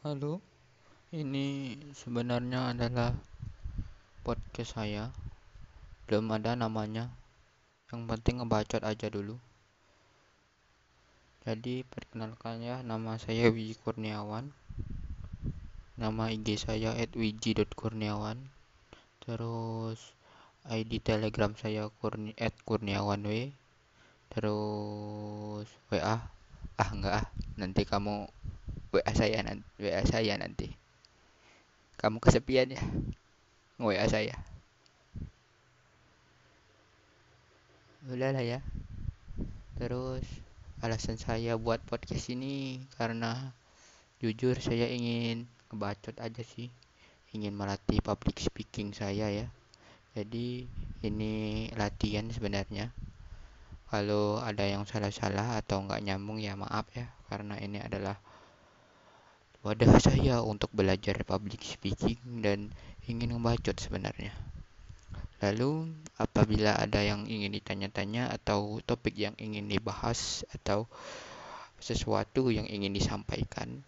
Halo, ini sebenarnya adalah podcast saya. Belum ada namanya. Yang penting ngebacot aja dulu. Jadi perkenalkan ya, nama saya Wiji Kurniawan. Nama IG saya @wiji.kurniawan. Terus ID Telegram saya kurni @kurniawanw. Terus WA ah enggak ah nanti kamu WA saya nanti WA saya nanti. Kamu kesepian ya? WA saya. Udahlah ya. Terus alasan saya buat podcast ini karena jujur saya ingin ngebacot aja sih. Ingin melatih public speaking saya ya. Jadi ini latihan sebenarnya. Kalau ada yang salah-salah atau nggak nyambung ya maaf ya karena ini adalah wadah saya untuk belajar public speaking dan ingin membacot sebenarnya. Lalu apabila ada yang ingin ditanya-tanya atau topik yang ingin dibahas atau sesuatu yang ingin disampaikan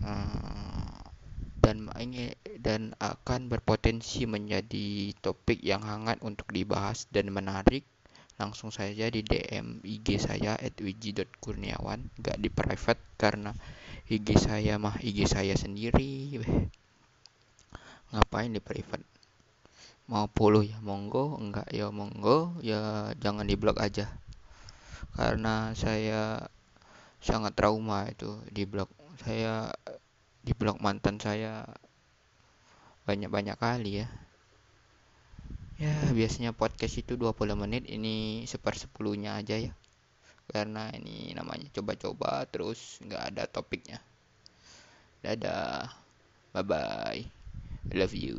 uh, dan ingin dan akan berpotensi menjadi topik yang hangat untuk dibahas dan menarik langsung saja di DM IG saya @wiji.kurniawan gak di private karena IG saya mah IG saya sendiri. Ngapain di private? Mau follow ya monggo enggak ya monggo ya jangan di blog aja. Karena saya sangat trauma itu di blog. Saya di blog mantan saya banyak-banyak kali ya ya biasanya podcast itu 20 menit ini sepersepuluhnya aja ya. Karena ini namanya coba-coba terus nggak ada topiknya. Dadah bye bye love you